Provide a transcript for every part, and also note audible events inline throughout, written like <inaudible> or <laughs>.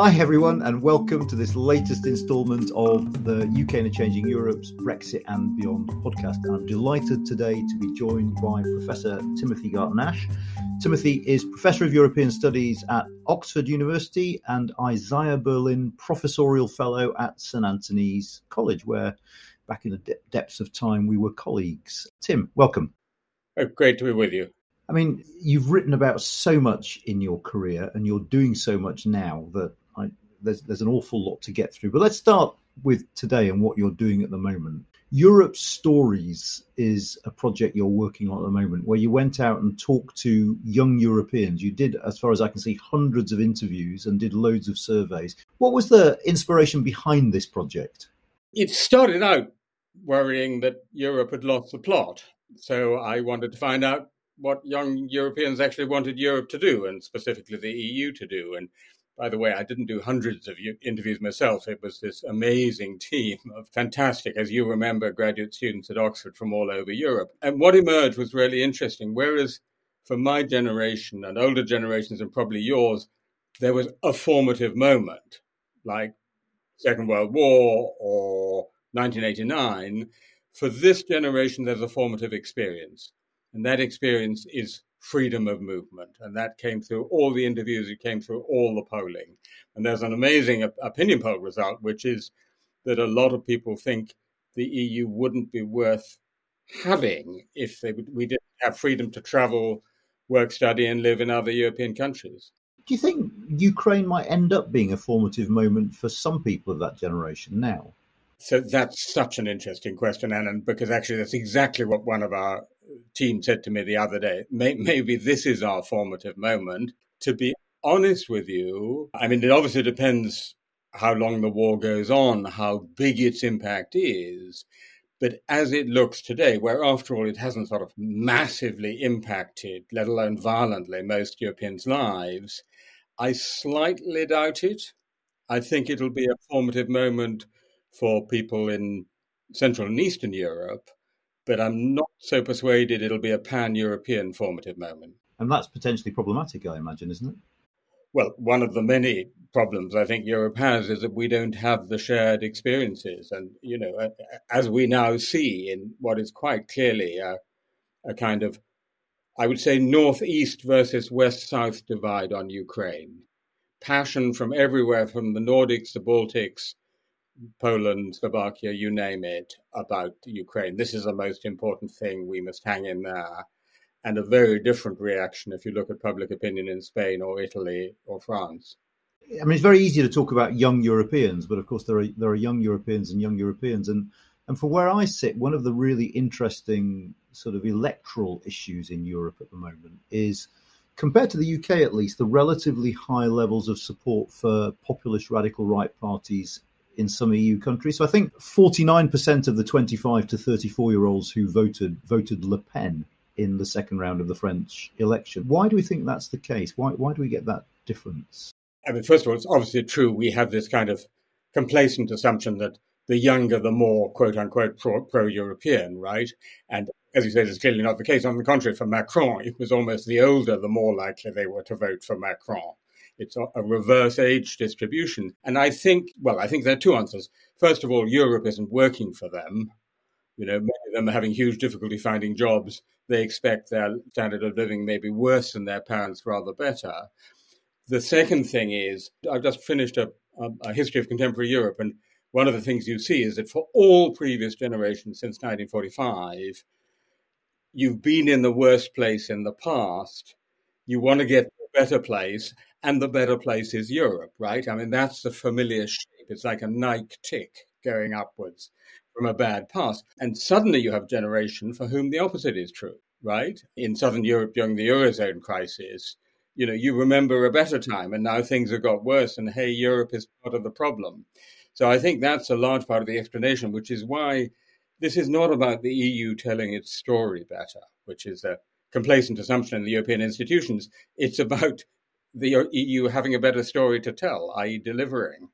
Hi, everyone, and welcome to this latest instalment of the UK and a Changing Europe's Brexit and Beyond podcast. I'm delighted today to be joined by Professor Timothy Garton-Ash. Timothy is Professor of European Studies at Oxford University and Isaiah Berlin Professorial Fellow at St Antony's College, where back in the de- depths of time we were colleagues. Tim, welcome. Oh, great to be with you. I mean, you've written about so much in your career, and you're doing so much now that there's there's an awful lot to get through. But let's start with today and what you're doing at the moment. Europe Stories is a project you're working on at the moment, where you went out and talked to young Europeans. You did, as far as I can see, hundreds of interviews and did loads of surveys. What was the inspiration behind this project? It started out worrying that Europe had lost the plot. So I wanted to find out what young Europeans actually wanted Europe to do, and specifically the EU to do. And by the way, I didn't do hundreds of interviews myself. It was this amazing team of fantastic, as you remember, graduate students at Oxford from all over Europe. And what emerged was really interesting. Whereas for my generation and older generations, and probably yours, there was a formative moment like Second World War or 1989. For this generation, there's a formative experience. And that experience is freedom of movement. And that came through all the interviews, it came through all the polling. And there's an amazing opinion poll result, which is that a lot of people think the EU wouldn't be worth having if they, we didn't have freedom to travel, work, study, and live in other European countries. Do you think Ukraine might end up being a formative moment for some people of that generation now? So that's such an interesting question, Anand, because actually that's exactly what one of our team said to me the other day. Maybe this is our formative moment. To be honest with you, I mean, it obviously depends how long the war goes on, how big its impact is. But as it looks today, where after all it hasn't sort of massively impacted, let alone violently, most Europeans' lives, I slightly doubt it. I think it'll be a formative moment for people in Central and Eastern Europe, but I'm not so persuaded it'll be a pan European formative moment. And that's potentially problematic, I imagine, isn't it? Well, one of the many problems I think Europe has is that we don't have the shared experiences. And, you know, as we now see in what is quite clearly a, a kind of, I would say, northeast versus west south divide on Ukraine. Passion from everywhere, from the Nordics, the Baltics, Poland, Slovakia, you name it, about Ukraine. This is the most important thing. We must hang in there. And a very different reaction if you look at public opinion in Spain or Italy or France. I mean, it's very easy to talk about young Europeans, but of course there are there are young Europeans and young Europeans, and and for where I sit, one of the really interesting sort of electoral issues in Europe at the moment is compared to the UK at least, the relatively high levels of support for populist radical right parties in some EU countries. So I think 49% of the 25 to 34 year olds who voted voted Le Pen in the second round of the French election. Why do we think that's the case? Why, why do we get that difference? I mean, first of all, it's obviously true. We have this kind of complacent assumption that the younger, the more quote unquote pro European, right? And as you say, it's clearly not the case. On the contrary, for Macron, it was almost the older, the more likely they were to vote for Macron. It's a reverse age distribution. And I think, well, I think there are two answers. First of all, Europe isn't working for them. You know, many of them are having huge difficulty finding jobs. They expect their standard of living may be worse than their parents, rather better. The second thing is, I've just finished a, a, a history of contemporary Europe, and one of the things you see is that for all previous generations since 1945, you've been in the worst place in the past. You want to get to a better place, and the better place is Europe, right? I mean, that's the familiar shape. It's like a Nike tick going upwards from a bad past. And suddenly you have a generation for whom the opposite is true, right? In Southern Europe during the Eurozone crisis, you know, you remember a better time and now things have got worse and hey, Europe is part of the problem. So I think that's a large part of the explanation, which is why this is not about the EU telling its story better, which is a complacent assumption in the European institutions. It's about the uh, EU having a better story to tell, i.e., delivering.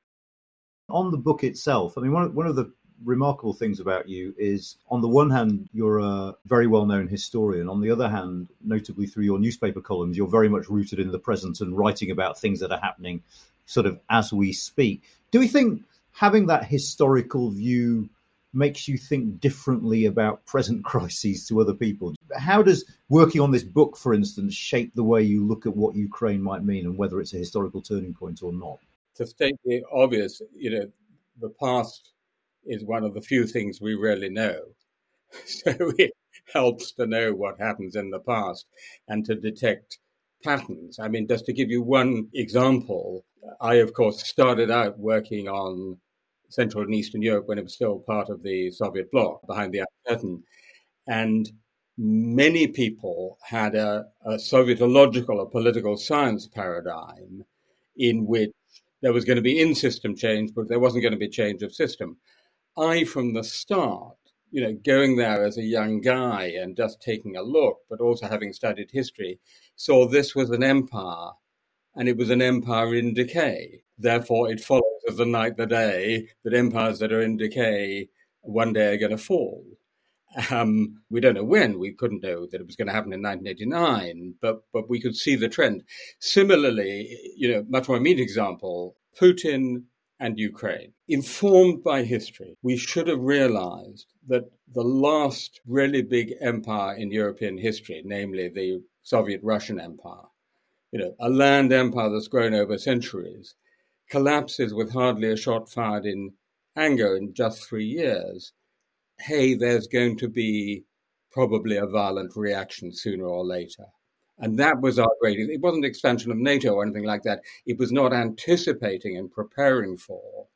On the book itself, I mean, one of, one of the remarkable things about you is, on the one hand, you're a very well known historian. On the other hand, notably through your newspaper columns, you're very much rooted in the present and writing about things that are happening sort of as we speak. Do we think having that historical view makes you think differently about present <laughs> crises to other people? How does working on this book, for instance, shape the way you look at what Ukraine might mean and whether it's a historical turning point or not? To state the obvious, you know, the past is one of the few things we really know. <laughs> So it helps to know what happens in the past and to detect patterns. I mean, just to give you one example, I, of course, started out working on Central and Eastern Europe when it was still part of the Soviet bloc behind the Iron Curtain. And many people had a, a Sovietological, a political science paradigm in which there was going to be in system change, but there wasn't going to be change of system. I, from the start, you know, going there as a young guy and just taking a look, but also having studied history, saw this was an empire and it was an empire in decay. Therefore, it follows as the night the day that empires that are in decay one day are going to fall. Um, we don't know when. We couldn't know that it was going to happen in 1989, but but we could see the trend. Similarly, you know, much more immediate example: Putin and Ukraine. Informed by history, we should have realized that the last really big empire in European history, namely the Soviet Russian Empire, you know, a land empire that's grown over centuries, collapses with hardly a shot fired in anger in just three years. Hey, there's going to be probably a violent reaction sooner or later. And that was our great. It wasn't expansion of NATO or anything like that. It was not anticipating and preparing for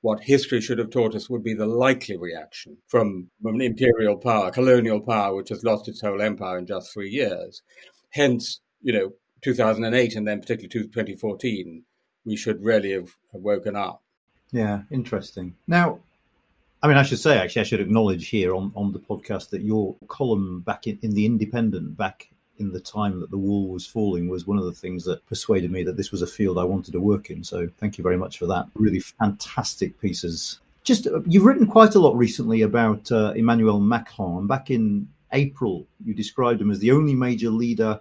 what history should have taught us would be the likely reaction from, from an imperial power, colonial power, which has lost its whole empire in just three years. Hence, you know, 2008 and then particularly 2014, we should really have, woken up. Yeah, interesting. Now, I mean, I should say, actually, I should acknowledge here on, on the podcast that your column back in, in The Independent, back in the time that the wall was falling, was one of the things that persuaded me that this was a field I wanted to work in. So thank you very much for that. Really fantastic pieces. Just, uh, you've written quite a lot recently about uh, Emmanuel Macron. Back in April, you described him as the only major leader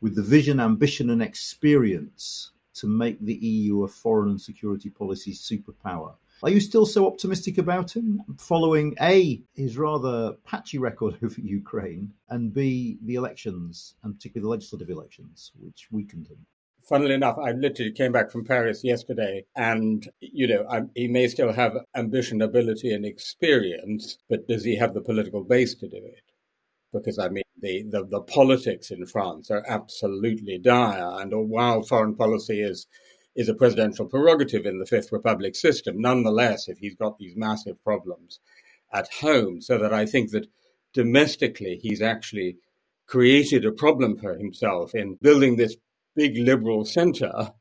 with the vision, ambition, and experience to make the EU a foreign and security policy superpower. Are you still so optimistic about him, following A, his rather patchy record <laughs> over Ukraine, and B, the elections, and particularly the legislative elections, which weakened him? Funnily enough, I literally came back from Paris yesterday, and you know, I, he may still have ambition, ability, and experience, but does he have the political base to do it? because I mean the, the, the, politics in France are absolutely dire, and while foreign policy is is a presidential prerogative in the Fifth Republic system, nonetheless, if he's got these massive problems at home, so that I think that domestically he's actually created a problem for himself in building this big liberal center,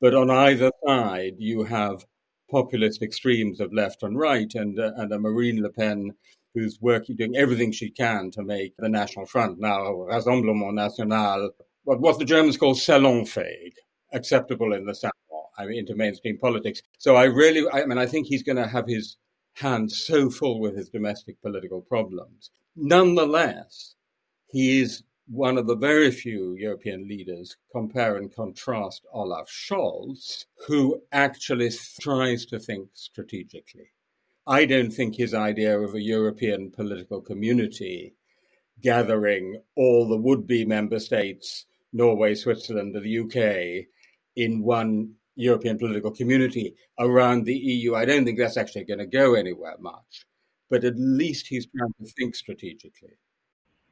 but on either side you have populist extremes of left and right, and uh, and a Marine Le Pen who's working, doing everything she can to make the National Front now, Rassemblement National, what, what the Germans call salonfähig, acceptable in the salon, I mean, into mainstream politics. So I really, I mean, I think he's going to have his hands so full with his domestic political problems. Nonetheless, he is one of the very few European leaders, compare and contrast Olaf Scholz, who actually tries to think strategically. I don't think his idea of a European political community gathering all the would be member states, Norway, Switzerland, and the UK, in one European political community around the EU, I don't think that's actually going to go anywhere much. But at least he's trying to think strategically.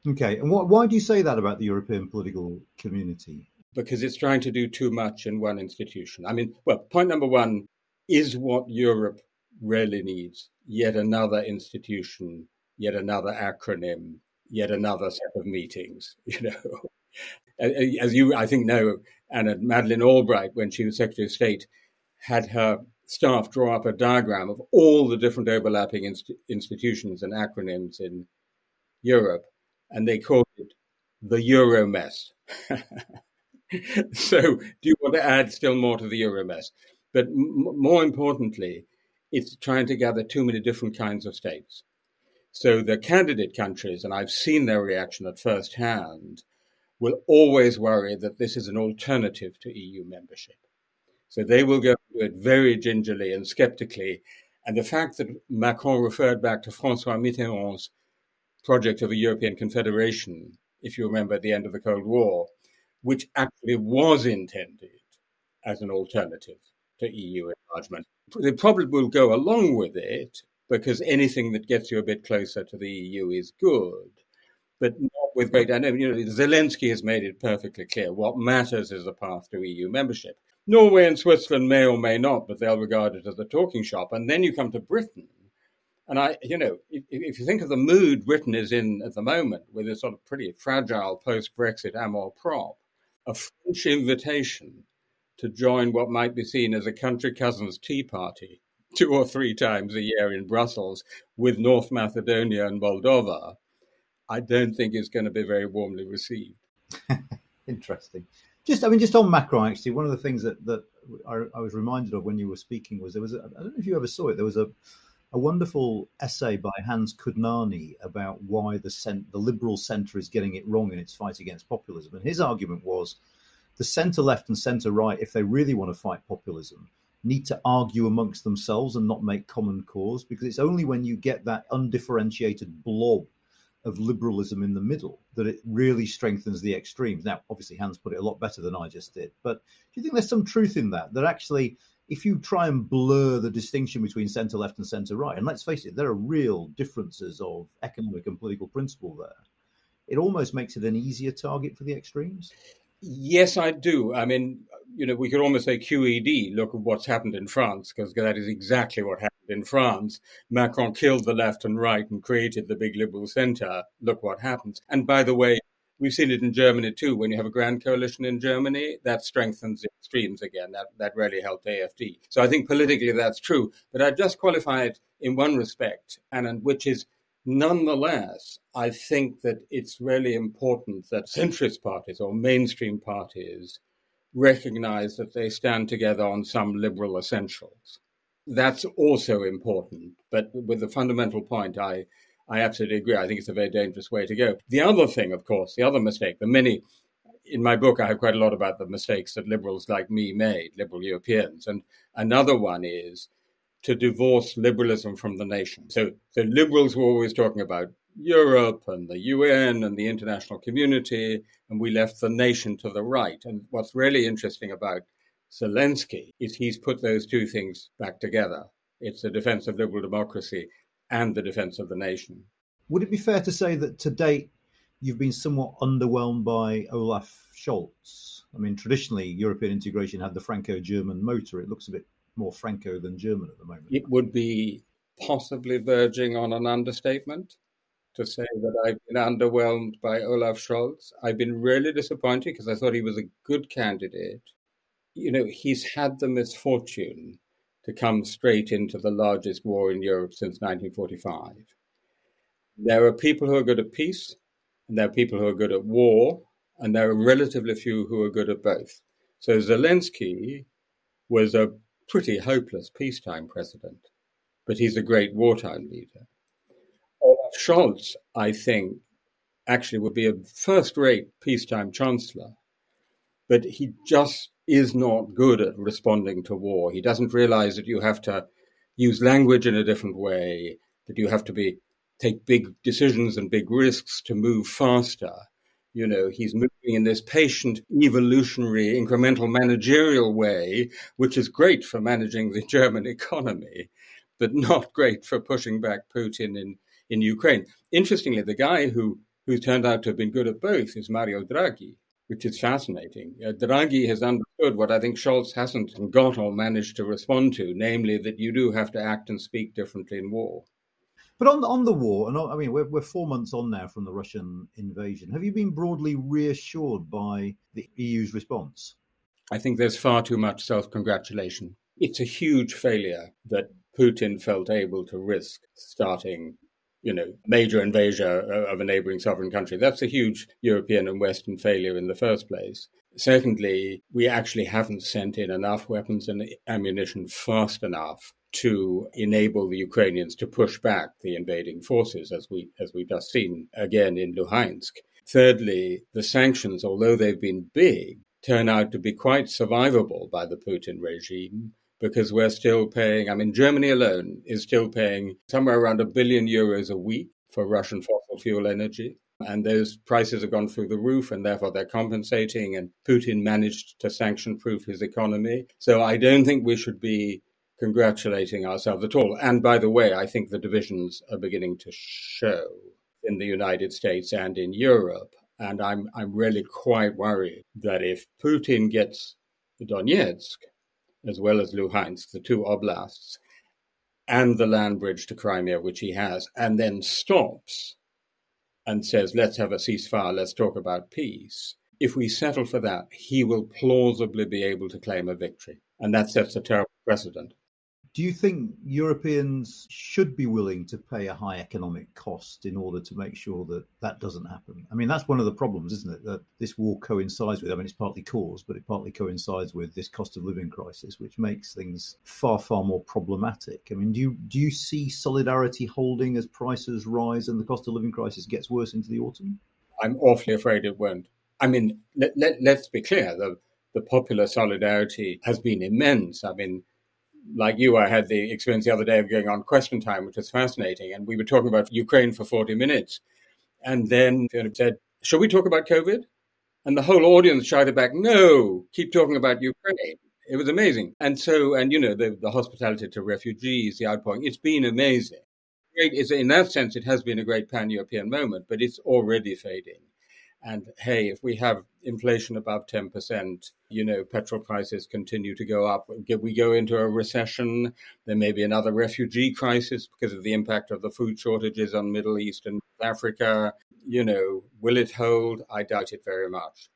Okay. And why do you say that about the European political community? Because it's trying to do too much in one institution. I mean, well, point number one is what Europe really needs yet another institution, yet another acronym, yet another set of meetings. <laughs> You know, as you I think know, Anand Madeleine Albright, when she was Secretary of State, had her staff draw up a diagram of all the different overlapping inst- institutions and acronyms in Europe, and they called it the Euro mess. <laughs> so, do you want to add still more to the Euro mess? But m- more importantly, it's trying to gather too many different kinds of states. So the candidate countries, and I've seen their reaction at first hand, will always worry that this is an alternative to EU membership. So they will go into it very gingerly and skeptically. And the fact that Macron referred back to Francois Mitterrand's project of a European Confederation, if you remember at the end of the Cold War, which actually was intended as an alternative to EU enlargement. They probably will go along with it because anything that gets you a bit closer to the EU is good, but not with great. And you know, Zelensky has made it perfectly clear what matters is the path to EU membership. Norway and Switzerland may or may not, but they'll regard it as a talking shop. And then you come to Britain. And I, you know, if, if you think of the mood Britain is in at the moment, with this sort of pretty fragile post Brexit amour propre, a French invitation to join what might be seen as a country cousins tea party two or three times a year in Brussels with North Macedonia and Moldova, I don't think is going to be very warmly received. <laughs> Interesting. Just, I mean, just on Macron, actually, one of the things that, that I, I was reminded of when you were speaking was there was, a, I don't know if you ever saw it, there was a, a wonderful essay by Hans Kundnani about why the, cent- the liberal centre is getting it wrong in its fight against populism. And his argument was the centre left and centre right, if they really want to fight populism, need to argue amongst themselves and not make common cause because it's only when you get that undifferentiated blob of liberalism in the middle that it really strengthens the extremes. Now, obviously, Hans put it a lot better than I just did, but do you think there's some truth in that? That actually, if you try and blur the distinction between centre left and centre right, and let's face it, there are real differences of economic and political principle there, it almost makes it an easier target for the extremes. Yes, I do. I mean, you know, we could almost say QED, look at what's happened in France, because that is exactly what happened in France. Macron killed the left and right and created the big liberal center. Look what happens. And by the way, we've seen it in Germany too. When you have a grand coalition in Germany, that strengthens the extremes again. That, that really helped AFD. So I think politically that's true. But I just qualify it in one respect, and which is Nonetheless, I think that it's really important that centrist parties or mainstream parties recognize that they stand together on some liberal essentials. That's also important. But with the fundamental point, I, I absolutely agree. I think it's a very dangerous way to go. The other thing, of course, the other mistake, the many, in my book, I have quite a lot about the mistakes that liberals like me made, liberal Europeans. And another one is to divorce liberalism from the nation. So the liberals were always talking about Europe and the UN and the international community, and we left the nation to the right. And what's really interesting about Zelensky is he's put those two things back together. It's the defense of liberal democracy and the defense of the nation. Would it be fair to say that to date you've been somewhat underwhelmed by Olaf Scholz? I mean, traditionally, European integration had the Franco German motor. It looks a bit more Franco than German at the moment. It would be possibly verging on an understatement to say that I've been underwhelmed by Olaf Scholz. I've been really disappointed because I thought he was a good candidate. You know, he's had the misfortune to come straight into the largest war in Europe since 1945. There are people who are good at peace, and there are people who are good at war, and there are relatively few who are good at both. So Zelensky was a pretty hopeless peacetime president, but he's a great wartime leader. Olaf Scholz, I think, actually would be a first rate peacetime chancellor, but he just is not good at responding to war. He doesn't realize that you have to use language in a different way, that you have to be take big decisions and big risks to move faster. You know, he's moving in this patient, evolutionary, incremental managerial way, which is great for managing the <laughs> German economy, but not great for pushing back Putin in, in Ukraine. Interestingly, the guy who, who turned out to have been good at both is Mario Draghi, which is fascinating. Uh, Draghi has understood what I think Scholz hasn't got or managed to respond to, namely that you do have to act and speak differently in war. But on on the war, and I mean, we're we're four months on now from the Russian invasion. Have you been broadly reassured by the EU's response? I think there's far too much self congratulation. It's a huge failure that Putin felt able to risk starting, you know, major invasion of a neighboring sovereign country. That's a huge European and Western failure in the first place. Secondly, we actually haven't sent in enough weapons and ammunition fast enough to enable the Ukrainians to push back the invading forces, as we as we've just seen again in Luhansk. Thirdly, the sanctions, although they've been big, turn out to be quite survivable by the Putin regime because we're still paying, I mean, Germany alone is still paying somewhere around a billion euros a week for Russian fossil fuel energy. And those prices have gone through the roof, and therefore they're compensating. And Putin managed to sanction proof his economy. So I don't think we should be congratulating ourselves at all. And by the way, I think the divisions are beginning to show in the United States and in Europe. And I'm, I'm really quite worried that if Putin gets Donetsk, as well as Luhansk, the two oblasts, and the land bridge to Crimea, which he has, and then stops and says, let's have a ceasefire, let's talk about peace. If we settle for that, he will plausibly be able to claim a victory. And that sets a terrible precedent. Do you think Europeans should be willing to pay a high economic cost in order to make sure that that doesn't happen? I mean, that's one of the problems, isn't it? That this war coincides with, I mean, it's partly caused, but it partly coincides with this cost of living crisis, which makes things far, far more problematic. I mean, do you, do you see solidarity holding as prices rise and the cost of living crisis gets worse into the autumn? I'm awfully afraid it won't. I mean, let, let, let's be clear. The, the popular solidarity has been immense. I mean, like you, I had the experience the other day of going on question time, which was fascinating. And we were talking about Ukraine for 40 minutes. And then Fiona said, Shall we talk about COVID? And the whole audience shouted back, No, keep talking about Ukraine. It was amazing. And so, and you know, the, the hospitality to refugees, the outpouring, it's been amazing. Great, in that sense, it has been a great pan European moment, but it's already fading. And hey, if we have inflation above 10%, you know, petrol prices continue to go up. We go into a recession. There may be another refugee crisis because of the impact of the food shortages on Middle East and Africa. You know, will it hold? I doubt it very much.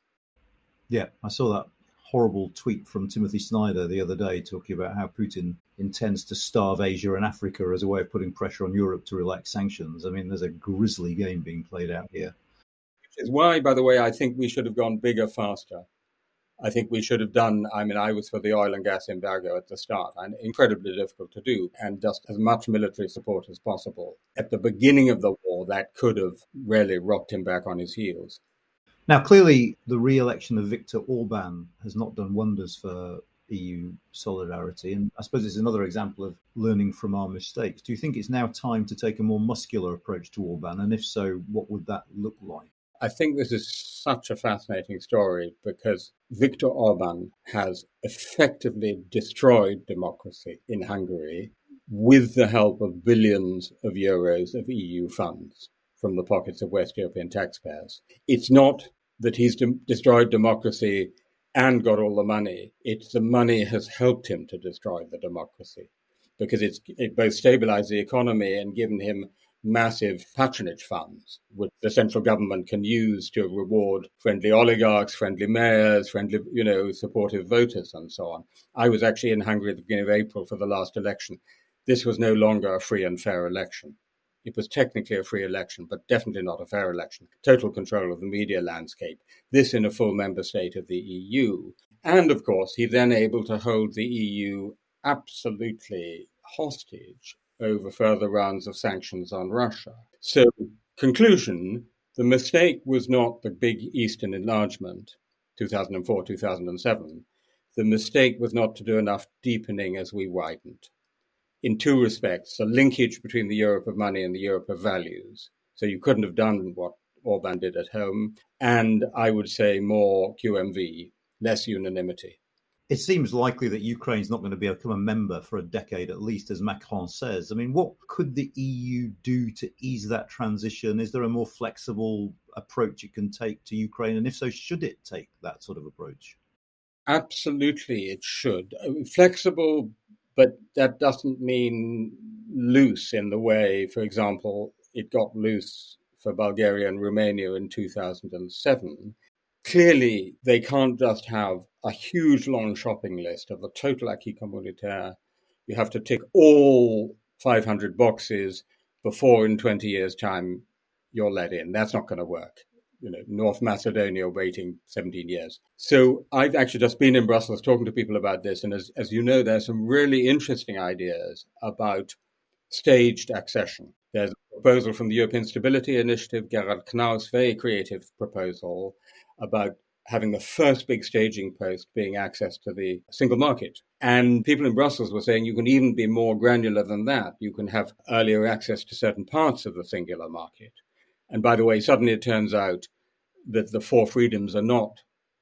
Yeah, I saw that horrible tweet from Timothy Snyder the other day talking about how Putin intends to starve Asia and Africa as a way of putting pressure on Europe to relax sanctions. I mean, there's a grisly game being played out here is why, by the way, I think we should have gone bigger faster. I think we should have done, I mean, I was for the oil and gas embargo at the start, and incredibly difficult to do, and just as much military support as possible. At the beginning of the war, that could have really rocked him back on his heels. Now, clearly, the re election of Viktor Orban has not done wonders for EU solidarity. And I suppose it's another example of learning from our mistakes. Do you think it's now time to take a more muscular approach to Orban? And if so, what would that look like? I think this is such a fascinating story because Viktor Orban has effectively destroyed democracy in Hungary with the help of billions of euros of EU funds from the pockets of West European taxpayers. It's not that he's de- destroyed democracy and got all the money. It's the money has helped him to destroy the democracy because it's it both stabilized the economy and given him massive patronage funds, which the central government can use to reward friendly oligarchs, friendly mayors, friendly, you know, supportive voters, and so on. I was actually in Hungary at the beginning of April for the last election. This was no longer a free and fair election. It was technically a free election, but definitely not a fair election. Total control of the media landscape. This in a full member state of the EU. And of course, he then able to hold the EU absolutely hostage over further rounds of sanctions on Russia. So, conclusion the mistake was not the big Eastern enlargement, 2004 2007. The mistake was not to do enough deepening as we widened. In two respects, the linkage between the Europe of money and the Europe of values. So you couldn't have done what Orban did at home. And I would say more QMV, less unanimity it seems likely that Ukraine's not going to be become a member for a decade at least, as Macron says. I mean, what could the EU do to ease that transition? Is there a more flexible approach it can take to Ukraine? And if so, should it take that sort of approach? Absolutely, it should. Uh, flexible, but that doesn't mean loose in the way, for example, it got loose for Bulgaria and Romania in 2007 clearly they can't just have a huge long shopping list of the total acquis communautaire. You have to tick all 500 boxes before in 20 years' time you're let in. That's not going to work. You know, North Macedonia waiting 17 years. So I've actually just been in Brussels talking to people about this. And as, as you know, there's some really interesting ideas about staged accession. There's a proposal from the European Stability Initiative, Gerhard Knaus, very creative proposal about having the first big staging post being access to the single market. And people in Brussels were saying you can even be more granular than that. You can have earlier access to certain parts of the singular market. And by the way, suddenly it turns out that the four freedoms are not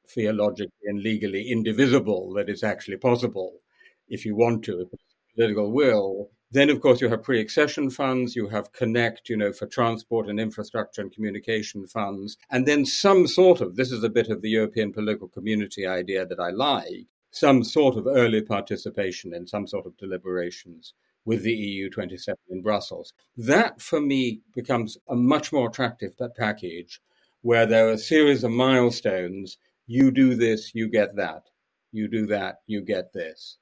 theologically and legally indivisible, that it's actually possible if you want to, if political will. Then, of course, you have pre accession funds, you have Connect, you know, for transport and infrastructure and communication funds, and then some sort of this is a bit of the European political community idea that I like some sort of early participation in some sort of deliberations with the EU 27 in Brussels. That, for me, becomes a much more attractive package where there are a series of milestones. You do this, you get that. You do that, you get this.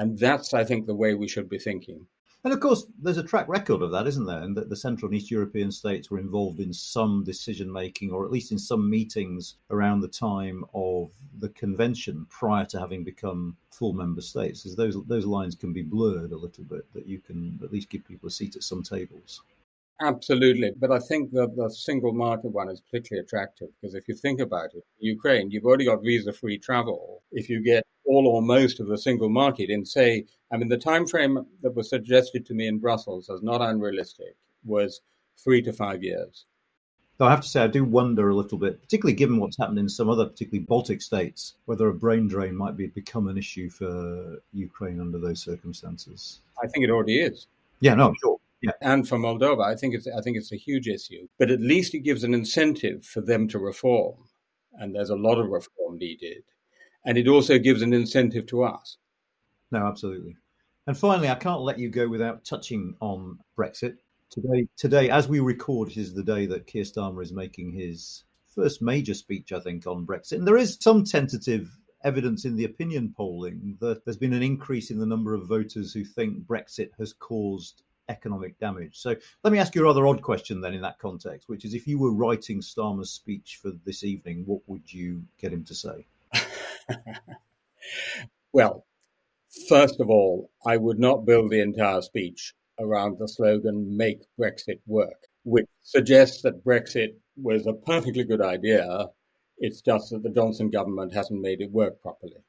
And that's, I think, the way we should be thinking. And of course, there's a track record of that, isn't there? And that the Central and East European states were involved in some decision making, or at least in some meetings around the time of the convention prior to having become full member states. Those those lines can be blurred a little bit, that you can at least give people a seat at some tables. Absolutely. But I think that the single market one is particularly attractive because if you think about it, Ukraine, you've already got visa free travel. If you get all or most of the single market in, say, I mean, the time frame that was suggested to me in Brussels as not unrealistic was three to five years. So I have to say, I do wonder a little bit, particularly given what's happened in some other, particularly Baltic states, whether a brain drain might be become an issue for Ukraine under those circumstances. I think it already is. Yeah, no, sure. Yeah. And for Moldova, I think it's I think it's a huge issue. But at least it gives an incentive for them to reform, and there's a lot of reform needed, and it also gives an incentive to us. No, absolutely. And finally, I can't let you go without touching on Brexit. Today, today, as we record, is the day that Keir Starmer is making his first major speech, I think, on Brexit. And there is some tentative evidence in the opinion polling that there's been an increase in the number of voters who think Brexit has caused economic damage. So let me ask you a rather odd question then in that context, which is if you were writing Starmer's speech for this evening, what would you get him to say? <laughs> well, first of all, I would not build the entire speech around the slogan Make Brexit Work, which suggests that Brexit was a perfectly good idea. It's just that the Johnson government hasn't made it work properly,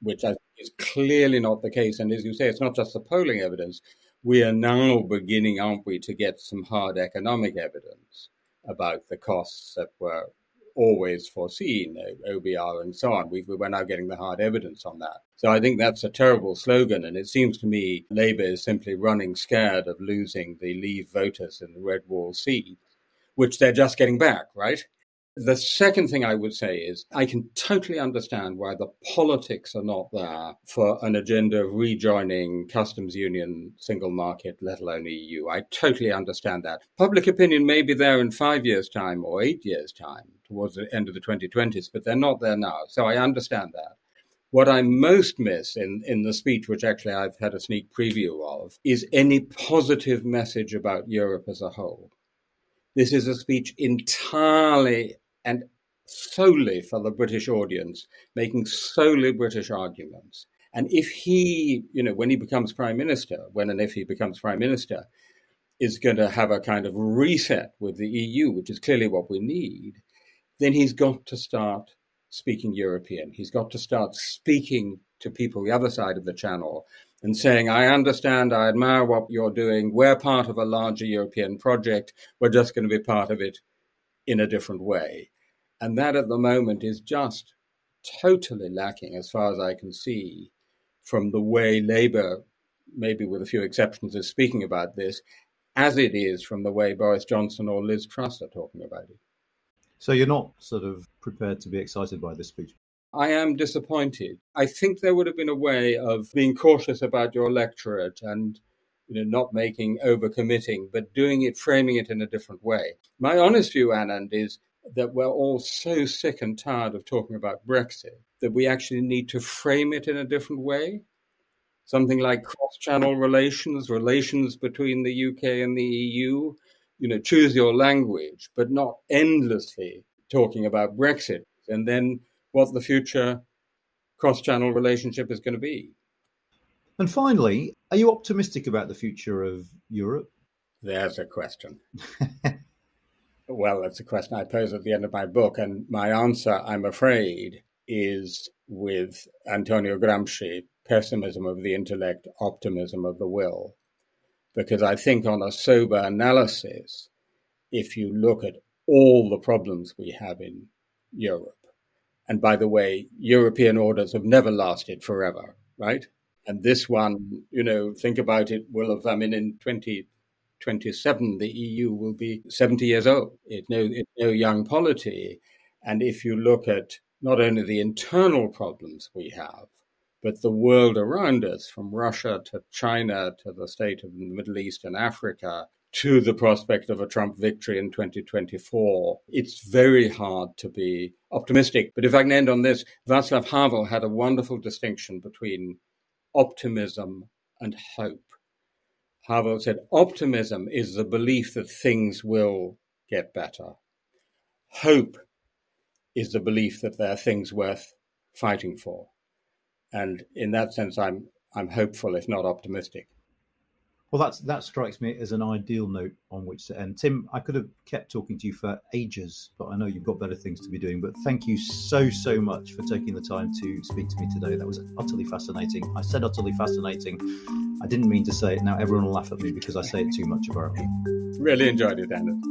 which is clearly not the case. And as you say, it's not just the polling evidence we are now beginning, aren't we, to get some hard economic evidence about the costs that were always foreseen, uh, OBR and so on. We, we're now getting the hard evidence on that. So I think that's a terrible slogan. And it seems to me Labour is simply running scared of losing the Leave voters in the Red Wall seat, which they're just getting back, right? The second thing I would say is I can totally understand why the politics are not there for an agenda of rejoining customs union, single market, let alone EU. I totally understand that. Public opinion may be there in five years' time or eight years' time towards the end of the 2020s, but they're not there now. So I understand that. What I most miss in, in the speech, which actually I've had a sneak preview of, is any positive message about Europe as a whole. This is a speech entirely and solely for the British audience, making solely British arguments. And if he, you know, when he becomes prime minister, when and if he becomes prime minister, is going to have a kind of reset with the EU, which is clearly what we need, then he's got to start speaking European. He's got to start speaking to people the other side of the channel and saying, I understand, I admire what you're doing. We're part of a larger European project. We're just going to be part of it in a different way. And that at the moment is just totally lacking, as far as I can see, from the way Labour, maybe with a few exceptions, is speaking about this, as it is from the way Boris Johnson or Liz Truss are talking about it. So you're not sort of prepared to be excited by this speech? I am disappointed. I think there would have been a way of being cautious about your electorate and you know, not making overcommitting, but doing it, framing it in a different way. My honest view, Anand, is that we're all so sick and tired of talking about Brexit that we actually need to frame it in a different way. Something like cross channel relations, relations between the UK and the EU. You know, choose your language, but not endlessly talking about Brexit and then what the future cross channel relationship is going to be. And finally, are you optimistic about the future of Europe? There's a question. <laughs> Well, that's a question I pose at the end of my book. And my answer, I'm afraid, is with Antonio Gramsci pessimism of the intellect, optimism of the will. Because I think, on a sober analysis, if you look at all the problems we have in Europe, and by the way, European orders have never lasted forever, right? And this one, you know, think about it, will have, I mean, in 2027, the EU will be 70 years old. It's no, it's no young polity. And if you look at not only the internal problems we have, but the world around us, from Russia to China to the state of the Middle East and Africa, to the prospect of a Trump victory in 2024, it's very hard to be optimistic. But if I can end on this, Václav Havel had a wonderful distinction between optimism and hope. Havel said, optimism is the belief that things will get better. Hope is the belief that there are things worth fighting for. And in that sense, I'm, I'm hopeful, if not optimistic. Well, that's that strikes me as an ideal note on which to end. Tim, I could have kept talking to you for ages, but I know you've got better things to be doing. But thank you so so much for taking the time to speak to me today. That was utterly fascinating. I said utterly fascinating. I didn't mean to say it. Now everyone will laugh at me because I say it too much, apparently. Really enjoyed it, Anand.